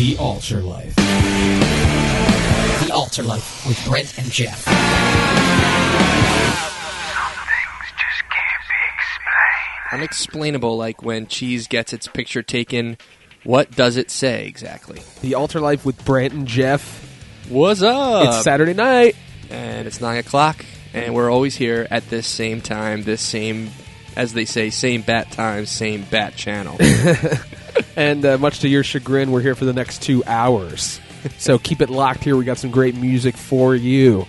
The Altar Life. The Altar Life with Brent and Geoff. Some things just can't be explained. Unexplainable, like when cheese gets its picture taken. What does it say exactly? The Altar Life with Brent and Geoff. What's up? it's Saturday night. and it's nine o'clock, and we're always here at this same time, this same, as they say, same bat time, same bat channel. And uh, much to your chagrin, we're here for the next two hours. so keep it locked here. We got some great music for you.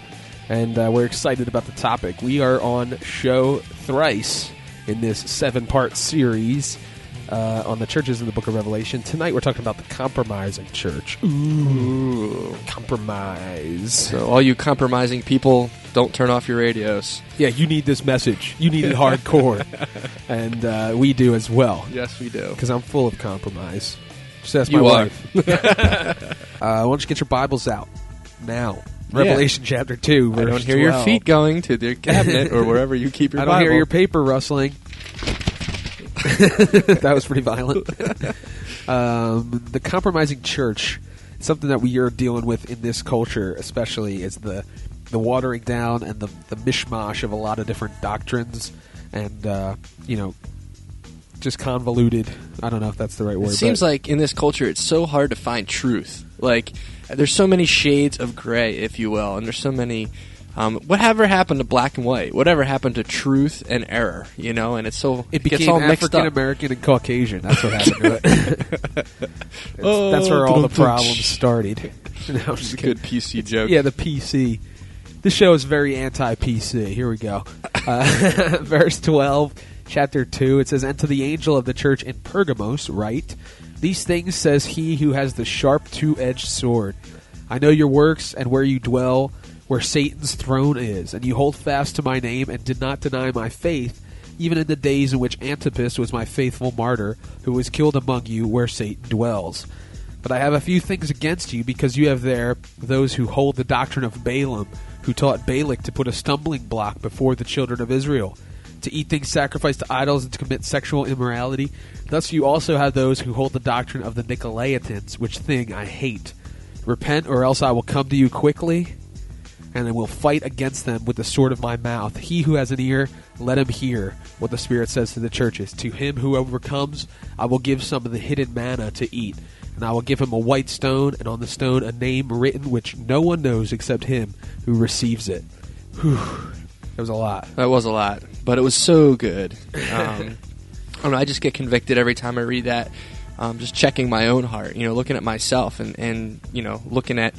And uh, we're excited about the topic. We are on show thrice in this seven part series uh, on the churches in the book of Revelation. Tonight we're talking about the compromising church. Ooh. Compromise. so, all you compromising people, don't turn off your radios. Yeah, you need this message. You need it hardcore. and uh, we do as well. Yes, we do. because I'm full of compromise. Just ask You my are. wife. uh, why don't you get your Bibles out now? Revelation chapter two. I don't hear your feet going to the cabinet or wherever you keep your I don't hear your paper rustling. that was pretty violent. um, the compromising church, something that we are dealing with in this culture, especially, is the the watering down and the the mishmash of a lot of different doctrines, and uh, you know, just convoluted. I don't know if that's the right word. It seems but- like in this culture, it's so hard to find truth. Like, there's so many shades of gray, if you will, and there's so many. Um, whatever happened to black and white? Whatever happened to truth and error? You know, and it's so It gets became all African. American and Caucasian. That's what happened to it. Oh, that's where all the problems started. No, It's a good PC joke. Yeah, the PC. This show is very anti-PC. Here we go. Uh, verse 12, chapter 2. It says, And to the angel of the church in Pergamos, write, These things says he who has the sharp two-edged sword. I know your works and where you dwell, where Satan's throne is, and you hold fast to my name and did not deny my faith, even in the days in which Antipas was my faithful martyr, who was killed among you where Satan dwells. But I have a few things against you, because you have there those who hold the doctrine of Balaam, who taught Balak to put a stumbling block before the children of Israel, to eat things sacrificed to idols and to commit sexual immorality. Thus you also have those who hold the doctrine of the Nicolaitans, which thing I hate. Repent, or else I will come to you quickly, and I will fight against them with the sword of my mouth. He who has an ear, let him hear what the Spirit says to the churches. To him who overcomes, I will give some of the hidden manna to eat, and I will give him a white stone, and on the stone a name written which no one knows except him who receives it. Whew. That was a lot. That was a lot, but it was so good. Um, I don't know. I just get convicted every time I read that. Um, just checking my own heart, you know, looking at myself and, and you know, looking at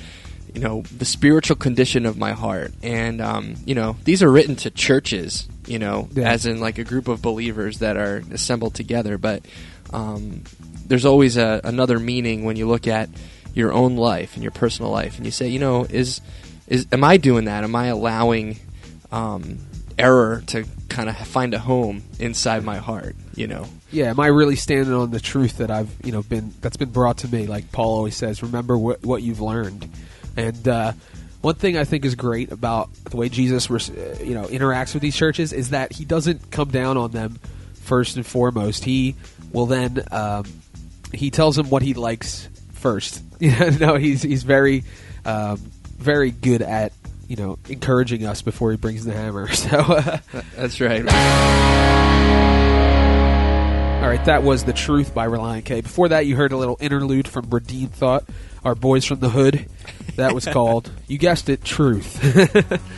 you know the spiritual condition of my heart. And um, you know, these are written to churches, you know, Yeah. as in like a group of believers that are assembled together. But um, there's always a, another meaning when you look at your own life and your personal life, and you say, you know, is is am I doing that? Am I allowing um, error to kind of find a home inside my heart? You know, Yeah, am I really standing on the truth that I've you know been that's been brought to me? Like Paul always says, remember what what you've learned. And uh, one thing I think is great about the way Jesus uh, you know interacts with these churches is that he doesn't come down on them first and foremost. He will then um, he tells them what he likes first. You know, no, he's he's very um, very good at you know encouraging us before he brings the hammer. So. Uh, that's right. All right, that was The Truth by Relient K. Before that, you heard a little interlude from Redeemed Thought, our boys from the hood. That was called, you guessed it, Truth.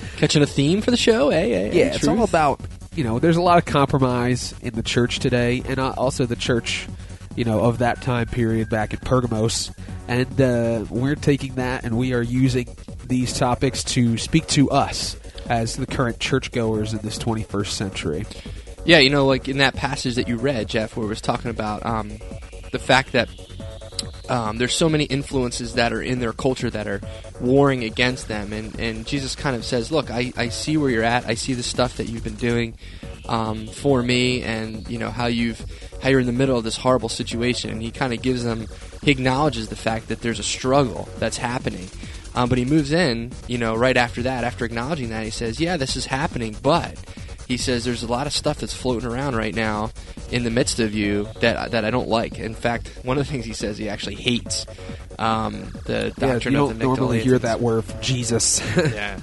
Catching a theme for the show, eh? eh, yeah, it's truth? all about, you know, there's a lot of compromise in the church today, and uh, also the church, you know, of that time period back in Pergamos. And uh, we're taking that and we are using these topics to speak to us as the current churchgoers in this 21st century. Yeah, you know, like in that passage that you read, Geoff, where it was talking about um, the fact that um, there's so many influences that are in their culture that are warring against them, and, and Jesus kind of says, "Look, I, I see where you're at. I see the stuff that you've been doing um, for me, and you know how you've how you're in the middle of this horrible situation." And he kind of gives them, he acknowledges the fact that there's a struggle that's happening. Um, but he moves in, you know, right after that, after acknowledging that, he says, "Yeah, this is happening, but." He says there's a lot of stuff that's floating around right now in the midst of you that that I don't like. In fact, one of the things he says he actually hates. um, the Yeah, doctrine you of don't normally hear that word Jesus. yeah.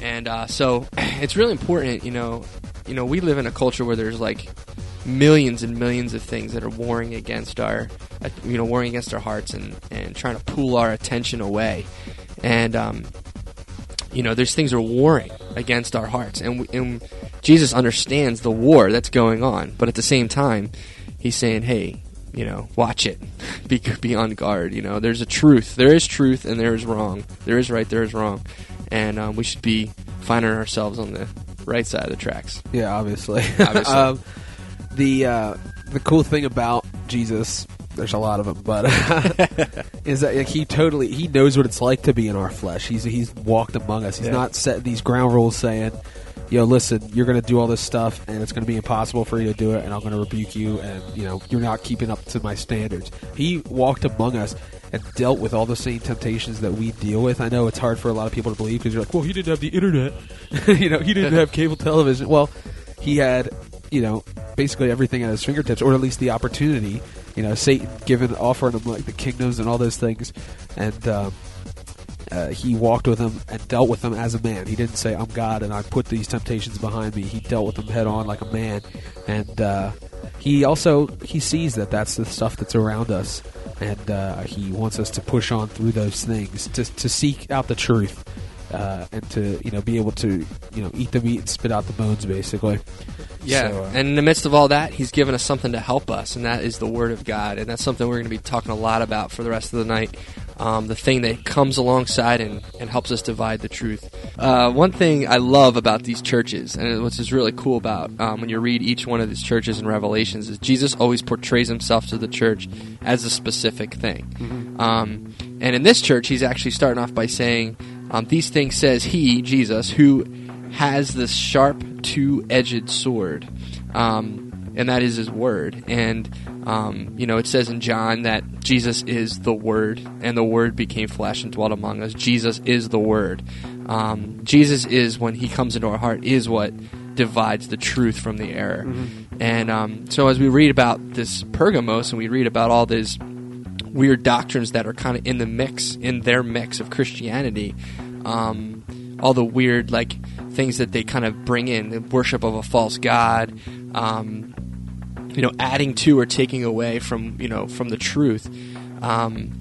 And uh, so it's really important, you know. You know, we live in a culture where there's like millions and millions of things that are warring against our, uh, you know, warring against our hearts and and trying to pull our attention away. And um, you know, there's things are warring against our hearts, and, we, and Jesus understands the war that's going on. But at the same time, he's saying, "Hey, you know, watch it. be be on guard. You know, there's a truth. There is truth, and there is wrong. There is right. There is wrong, and um, we should be finding ourselves on the right side of the tracks. Yeah, obviously. Obviously. um, the uh, the cool thing about Jesus, there's a lot of them, but uh, is that like, he totally he knows what it's like to be in our flesh. He's he's walked among us. He's Yeah. not set these ground rules saying, "Yo, listen, you're going to do all this stuff, and it's going to be impossible for you to do it, and I'm going to rebuke you, and you know you're not keeping up to my standards." He walked among us. And dealt with all the same temptations that we deal with. I know it's hard for a lot of people to believe because you're like, well, he didn't have the internet. you know, he didn't have cable television. Well, he had, you know, basically everything at his fingertips, or at least the opportunity. You know, Satan given offering him like the kingdoms and all those things, and um, uh, he walked with him and dealt with them as a man. He didn't say, "I'm God and I put these temptations behind me." He dealt with them head on like a man, and uh, he also he sees that that's the stuff that's around us, and uh, he wants us to push on through those things to to seek out the truth. Uh, and to you know be able to you know eat the meat and spit out the bones basically Yeah, So, uh, and in the midst of all that, he's given us something to help us, and that is the Word of God, and that's something we're going to be talking a lot about for the rest of the night. Um, the thing that comes alongside and, and helps us divide the truth. Uh, one thing I love about these churches, and what's is really cool about um, when you read each one of these churches in Revelations, is Jesus always portrays himself to the church as a specific thing. Um, and in this church, he's actually starting off by saying, um, "These things says he, Jesus, who has this sharp two-edged sword." um, and that is his word. And um, you know, it says in John that Jesus is the Word, and the Word became flesh and dwelt among us. Jesus is the Word. Um, Jesus is when He comes into our heart is what divides the truth from the error. And um, so, as we read about this Pergamos, and we read about all these weird doctrines that are kind of in the mix, in their mix of Christianity. Um, all the weird like things that they kind of bring in, the worship of a false god, um, you know, adding to or taking away from you know from the truth. Um,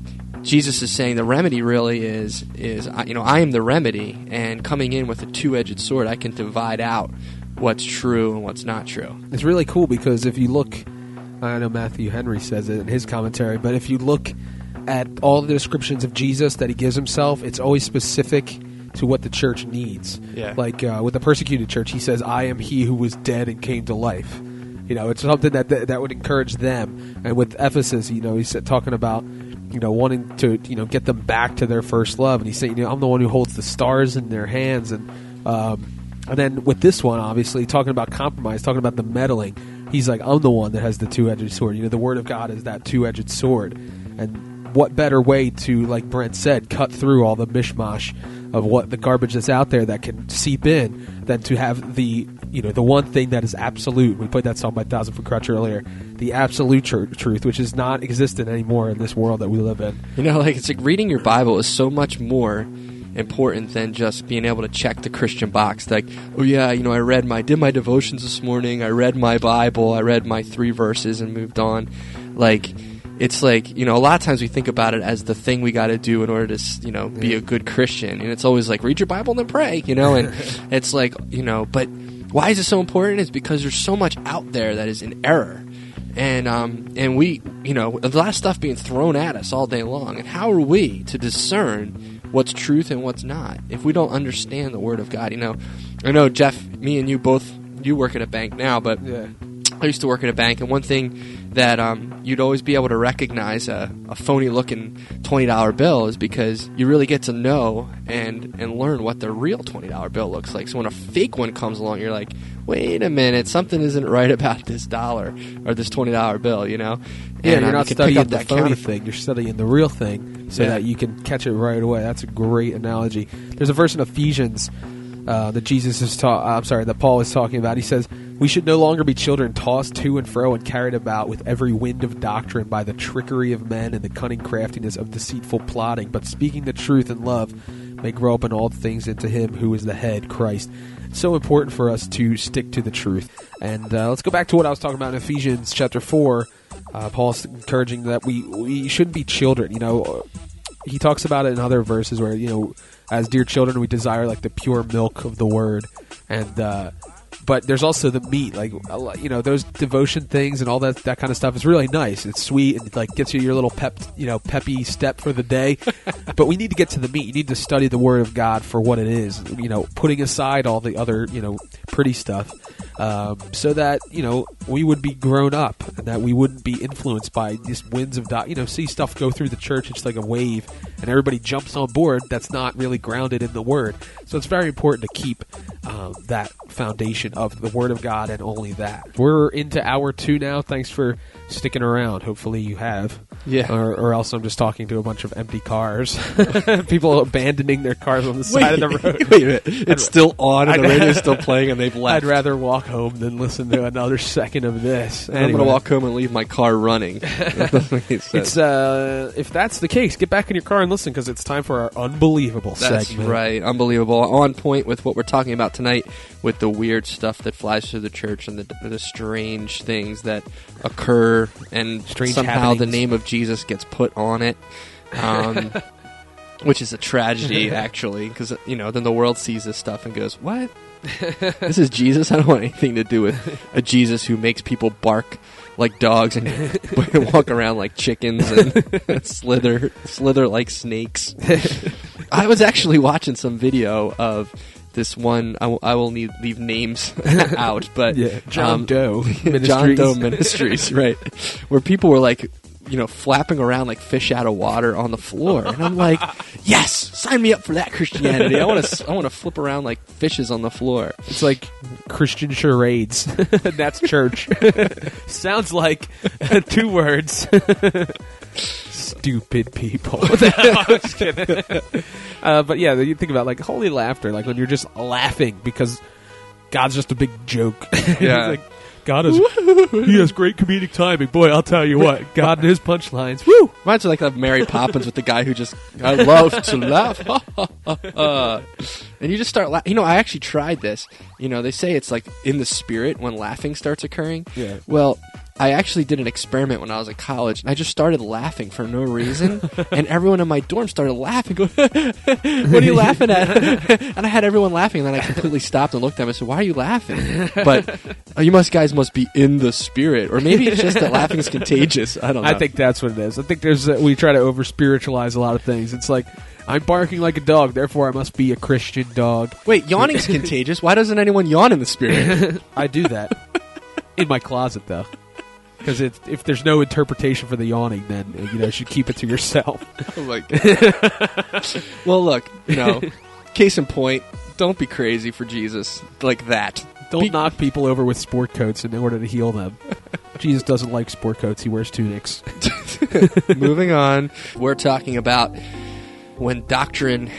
Jesus is saying the remedy really is is you know I am the remedy, and coming in with a two-edged sword, I can divide out what's true and what's not true. It's really cool because if you look, I know Matthew Henry says it in his commentary, but if you look at all the descriptions of Jesus that he gives himself, it's always specific to what the church needs. Yeah. Like uh, with the persecuted church, he says, "I am he who was dead and came to life." You know, it's something that that, that would encourage them. And with Ephesus, you know, he's talking about you know wanting to you know get them back to their first love, and he's saying, you know, I'm the one who holds the stars in their hands, and um, and then with this one, obviously talking about compromise, talking about the meddling, he's like, I'm the one that has the two-edged sword. You know, the word of God is that two-edged sword, and what better way to, like Brent said, cut through all the mishmash of what the garbage that's out there that can seep in than to have the you know the one thing that is absolute. We played that song by Thousand Foot Krutch earlier. The absolute tr- truth, which is not existent anymore in this world that we live in. You know, like it's like reading your Bible is so much more important than just being able to check the Christian box. Like, oh yeah, you know, I read my did my devotions this morning. I read my Bible. I read my three verses and moved on. Like, it's like you know, a lot of times we think about it as the thing we got to do in order to you know be a good Christian, and it's always like read your Bible and then pray. You know, and it's like you know, but why is it so important? It's because there's so much out there that is in error and um, and we, you know, a lot of stuff being thrown at us all day long. And how are we to discern what's truth and what's not if we don't understand the Word of God? You know, I know Geoff, me and you both, you work at a bank now, but Yeah. I used to work at a bank, and one thing that um, you'd always be able to recognize a, a phony-looking twenty-dollar bill is because you really get to know and and learn what the real twenty-dollar bill looks like. So when a fake one comes along, you're like, "Wait a minute, something isn't right about this dollar or this twenty-dollar bill," you know? Yeah, And, you're not studying the phony thing. You're studying the real thing so Yeah. that you can catch it right away. That's a great analogy. There's a verse in Ephesians uh, that Jesus is ta- I'm sorry, that Paul is talking about. He says, "We should no longer be children tossed to and fro and carried about with every wind of doctrine by the trickery of men and the cunning craftiness of deceitful plotting, but speaking the truth in love, may grow up in all things into Him who is the head, Christ." It's so important for us to stick to the truth. And uh, let's go back to what I was talking about in Ephesians chapter four. Uh, Paul's encouraging that we we shouldn't be children. You know, he talks about it in other verses where you know, as dear children, we desire like the pure milk of the word, and uh, but there's also the meat, like you know, those devotion things and all that that kind of stuff is really nice. It's sweet and like gets you your little pep, you know, peppy step for the day. but we need to get to the meat. You need to study the Word of God for what it is. You know, putting aside all the other you know pretty stuff. Um, so that you know we would be grown up and that we wouldn't be influenced by these winds of do- you know see stuff go through the church it's like a wave and everybody jumps on board that's not really grounded in the word so it's very important to keep um, that foundation of the word of god and only that. We're into hour two now. Thanks for sticking around. Hopefully you have Yeah. or, or else i'm just talking to a bunch of empty cars people abandoning their cars on the side of the road Wait a minute. It's still on and the I'd- radio's still playing and they've left. I'd rather walk home than listen to another second of this. I'm going to walk home and leave my car running. That doesn't make any sense. It's uh, if that's the case, get back in your car and listen because it's time for our unbelievable That's segment. right. Unbelievable. On point with what we're talking about tonight with the weird stuff that flies through the church and the, the strange things that occur and Strange somehow the name of Jesus gets put on it. Um, which is a tragedy, actually, because, you know, then the world sees this stuff and goes, what? this is Jesus? I don't want anything to do with a Jesus who makes people bark like dogs and walk around like chickens and slither slither like snakes. I was actually watching some video of this one. I will, need, leave names out, but Yeah, John um, Doe John Doe Ministries, right? Where people were like, you know, flapping around like fish out of water on the floor, and I'm like, yes, sign me up for that Christianity. I want to, I want to flip around like fishes on the floor. It's like Christian charades. that's church. Sounds like two words. Stupid people. No, I'm just kidding. Uh, but yeah, you think about like holy laughter, like when you're just laughing because God's just a big joke. It's Yeah. like, God is he has great comedic timing. Boy, I'll tell you what, God and his punchlines. Woo! Reminds me like of Mary Poppins with the guy who just I love to laugh, Uh, and you just start. La- you know, I actually tried this. You know, they say it's like in the spirit when laughing starts occurring. Yeah. Well, I actually did an experiment when I was at college, and I just started laughing for no reason, and everyone in my dorm started laughing. Going, "What are you laughing at?" and I had everyone laughing, and then I completely stopped and looked at them and said, "Why are you laughing?" But oh, you must guys must be in the spirit, or maybe it's just that laughing is contagious. I don't know. I think that's what it is. I think there's uh, we try to over spiritualize a lot of things. It's like I'm barking like a dog, therefore I must be a Christian dog. Wait, yawning's contagious. Why doesn't anyone yawn in the spirit? I do that in my closet though, because if there's no interpretation for the yawning, then uh, you know you should keep it to yourself. oh my god. well, look, you know, case in point, don't be crazy for Jesus like that. Don't Be- knock people over with sport coats in order to heal them. Jesus doesn't like sport coats; he wears tunics. Moving on, we're talking about when doctrine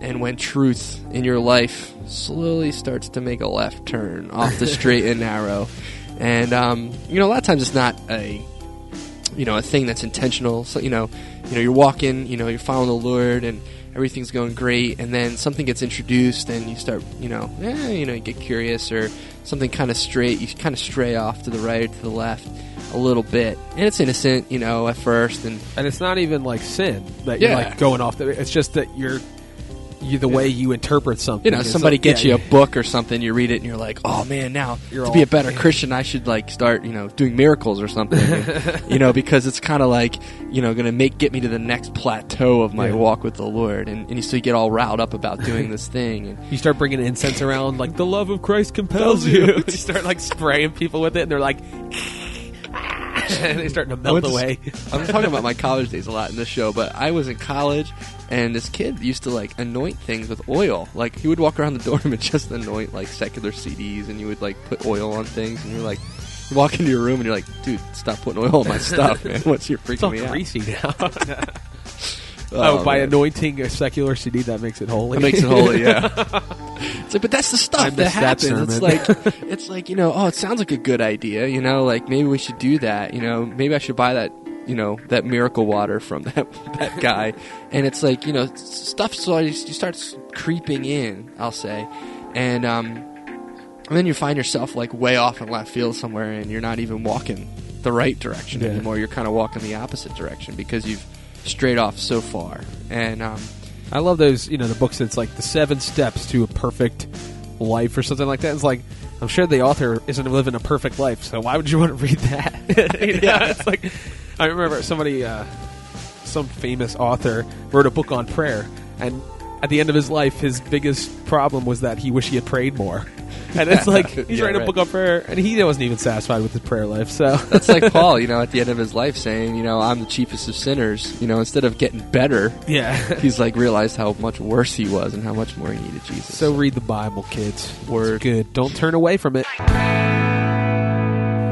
and when truth in your life slowly starts to make a left turn off the straight and narrow. And um, you know, a lot of times it's not a you know a thing that's intentional. So you know, you know, you're walking, you know, you're following the Lord, and everything's going great, and then something gets introduced, and you start, you know, eh, you know, you get curious, or something kind of straight, you kind of stray off to the right or to the left a little bit, and it's innocent, you know, at first, and And it's not even like sin that you're like going off. The, it's just that you're you the way you interpret something. you know, somebody like- gets yeah, you a book or something, you read it, and you're like, oh man, now to be a better Christian, I should like start, you know, doing miracles or something, you know, because it's kind of like, you know, going to make get me to the next plateau of my Yeah. walk with the Lord, and, and so you get all riled up about doing this thing, and You start bringing incense around, like the love of Christ compels you. you start like spraying people with it, and they're like, they start to melt to- away. I'm talking about my college days a lot in this show, but I was in college, and this kid used to like anoint things with oil. Like he would walk around the dorm and just anoint like secular CDs, and you would like put oil on things, and you're like, you walk into your room and you're like, dude, stop putting oil on my stuff, man. What's your It's all freaking me out? greasy now. Oh, by man. anointing a secular CD, that makes it holy. That makes it holy, yeah. It's like, but that's the I stuff that missed that happens. it's like, it's like you know, oh, it sounds like a good idea. You know, like maybe we should do that. You know, maybe I should buy that. You know, that miracle water from that that guy, and it's like you know, stuff. So you start creeping in. I'll say, and um, and then you find yourself like way off in left field somewhere, and you're not even walking the right direction Yeah. anymore. You're kind of walking the opposite direction because you've strayed off so far. And um, I love those, you know, the books that's like the seven steps to a perfect life or something like that. It's like, I'm sure the author isn't living a perfect life, so why would you want to read that? You know, Yeah. It's like, I remember somebody, uh, some famous author wrote a book on prayer, and at the end of his life, his biggest problem was that he wished he had prayed more. And it's like, he's Yeah, writing a right. book on prayer, and he wasn't even satisfied with his prayer life, so. That's like Paul, you know, at the end of his life saying, you know, I'm the chiefest of sinners. You know, instead of getting better, yeah. he's like realized how much worse he was and how much more he needed Jesus. So read the Bible, kids. Word. It's good. Don't turn away from it.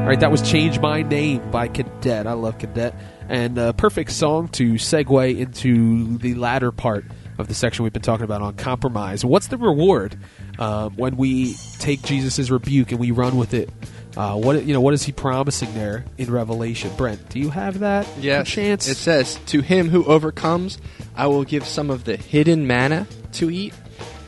All right, that was "Change My Name" by Cadet. I love Cadet, and a perfect song to segue into the latter part of the section we've been talking about on compromise. What's the reward um, when we take Jesus' rebuke and we run with it? Uh, what you know? What is he promising there in Revelation? Brent, do you have that? yes, chance. it says, "To him who overcomes, I will give some of the hidden manna to eat,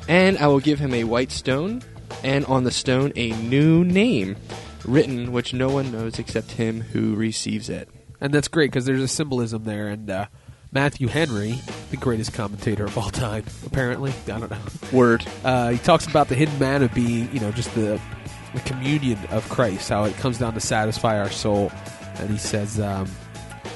and I will give him a white stone, and on the stone a new name, written which no one knows except him who receives it." and that's great because there's a symbolism there. And uh, Matthew Henry, the greatest commentator of all time, apparently, I don't know. Word. Uh, he talks about the hidden manna being, you know, just the the communion of Christ, how it comes down to satisfy our soul. And he says, um,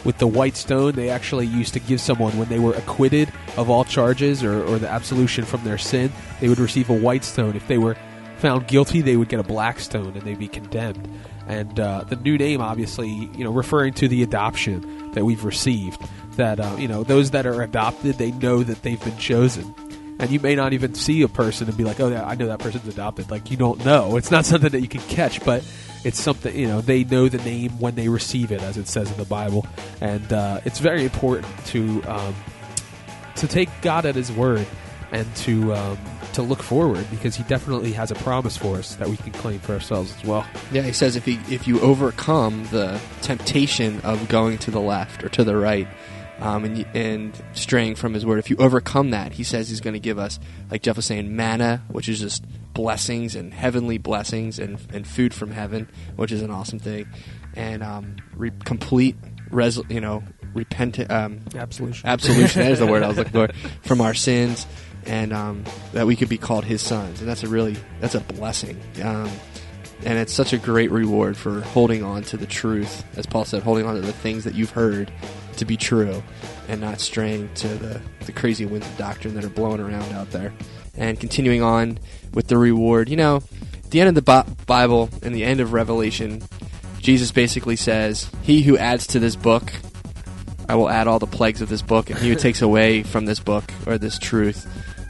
with the white stone, they actually used to give someone when they were acquitted of all charges or, or the absolution from their sin, they would receive a white stone. If they were found guilty, they would get a black stone and they'd be condemned. And uh, the new name, obviously, you know, referring to the adoption that we've received. That uh, you know, those that are adopted, they know that they've been chosen and you may not even see a person and be like, "Oh, yeah, I know that person's adopted." Like you don't know. It's not something that you can catch, but it's something you know. They know the name when they receive it, as it says in the Bible, and uh, it's very important to um, to take God at His word and to um, to look forward because He definitely has a promise for us that we can claim for ourselves as well. Yeah, he says if he, if you overcome the temptation of going to the left or to the right, um, and and straying from his word, if you overcome that, he says he's going to give us, like Geoff was saying, manna, which is just blessings and heavenly blessings and and food from heaven, which is an awesome thing, and um, re- complete res you know repentant um, Absolution. absolution. That is the word I was looking for. From our sins and um, that we could be called his sons. And that's a really that's a blessing. Um, and it's such a great reward for holding on to the truth as Paul said holding on to the things that you've heard to be true and not straying to the, the crazy winds of doctrine that are blowing around out there and continuing on with the reward you know the end of the Bible and the end of Revelation Jesus basically says he who adds to this book I will add all the plagues of this book, and he who takes away from this book or this truth,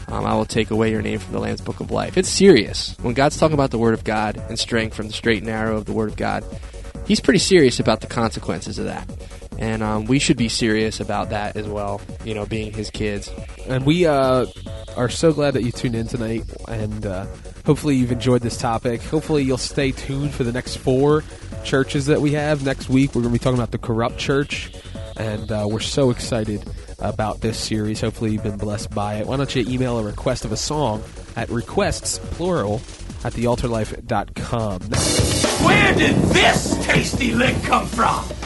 um, I will take away your name from the Lamb's Book of Life. It's serious. When God's talking about the Word of God and straying from the straight and narrow of the Word of God, He's pretty serious about the consequences of that. And um, we should be serious about that as well, you know, being His kids. And we uh, are so glad that you tuned in tonight, and uh, hopefully you've enjoyed this topic. Hopefully you'll stay tuned for the next four churches that we have. Next week we're going to be talking about the corrupt church, and uh, we're so excited about this series. Hopefully you've been blessed by it. Why don't you email a request of a song at requests, plural, at thealtarlife.com. Where did this tasty lick come from?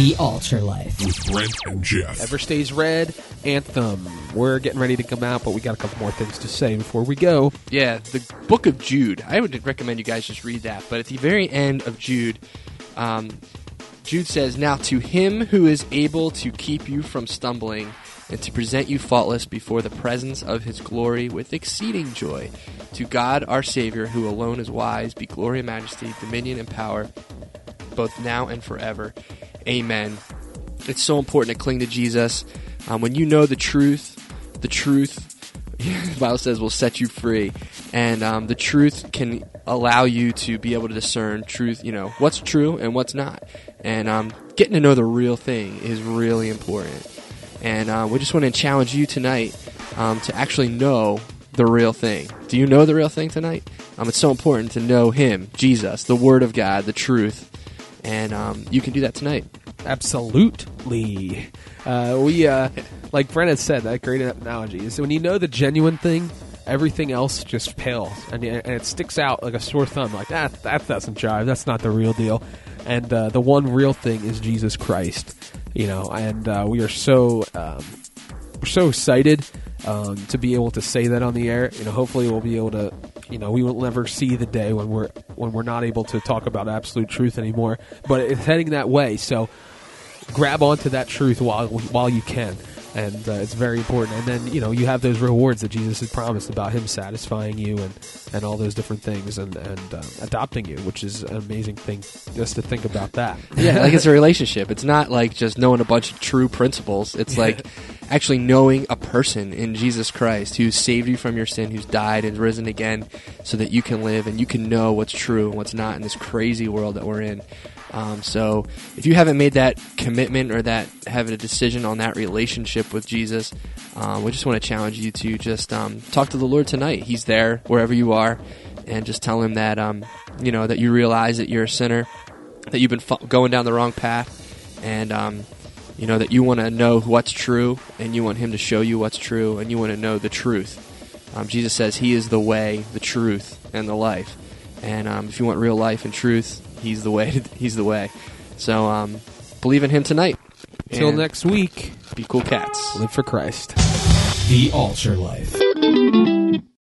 The Altar Life. with Brent and Geoff. Ever Stays Red, Anthem. We're getting ready to come out, but we got a couple more things to say before we go. Yeah, the book of Jude. I would recommend you guys just read that. But at the very end of Jude, um, Jude says, Now to him who is able to keep you from stumbling and to present you faultless before the presence of his glory with exceeding joy, to God our Savior, who alone is wise, be glory and majesty, dominion and power, both now and forever. Amen. It's so important to cling to Jesus. Um, when you know the truth, the truth, the Bible says, will set you free. And um, the truth can allow you to be able to discern truth, you know, what's true and what's not. And um, getting to know the real thing is really important. And uh, we just want to challenge you tonight um, to actually know the real thing. Do you know the real thing tonight? Um, it's so important to know Him, Jesus, the Word of God, the truth, and um, you can do that tonight. Absolutely. Uh, we, uh, like Brent had said, that great analogy is when you know the genuine thing, everything else just pales and, and it sticks out like a sore thumb. Like that, that doesn't jive. That's not the real deal. And uh, the one real thing is Jesus Christ. You know, and uh, we are so um, we're so excited um, to be able to say that on the air. You know, hopefully we'll be able to. You know, we will never see the day when we're when we're not able to talk about absolute truth anymore. But it's heading that way. So grab onto that truth while while you can, and uh, it's very important. And then you know you have those rewards that Jesus has promised about Him satisfying you and and all those different things, and and uh, adopting you, which is an amazing thing just to think about that. Yeah, like it's a relationship. It's not like just knowing a bunch of true principles. It's like actually knowing a person in Jesus Christ who's saved you from your sin, who's died and risen again, so that you can live and you can know what's true and what's not in this crazy world that we're in. Um, so if you haven't made that commitment or that have a decision on that relationship with Jesus, um, we just want to challenge you to just um, talk to the Lord tonight. He's there wherever you are, and just tell him that um, you know that you realize that you're a sinner, that you've been going down the wrong path, and um, you know that you want to know what's true, and you want Him to show you what's true, and you want to know the truth. Um, Jesus says He is the way, the truth, and the life. And um, if you want real life and truth, He's the way. he's the way. So um, believe in Him tonight. Till And next week, Be cool cats. live for Christ. The Altar Life.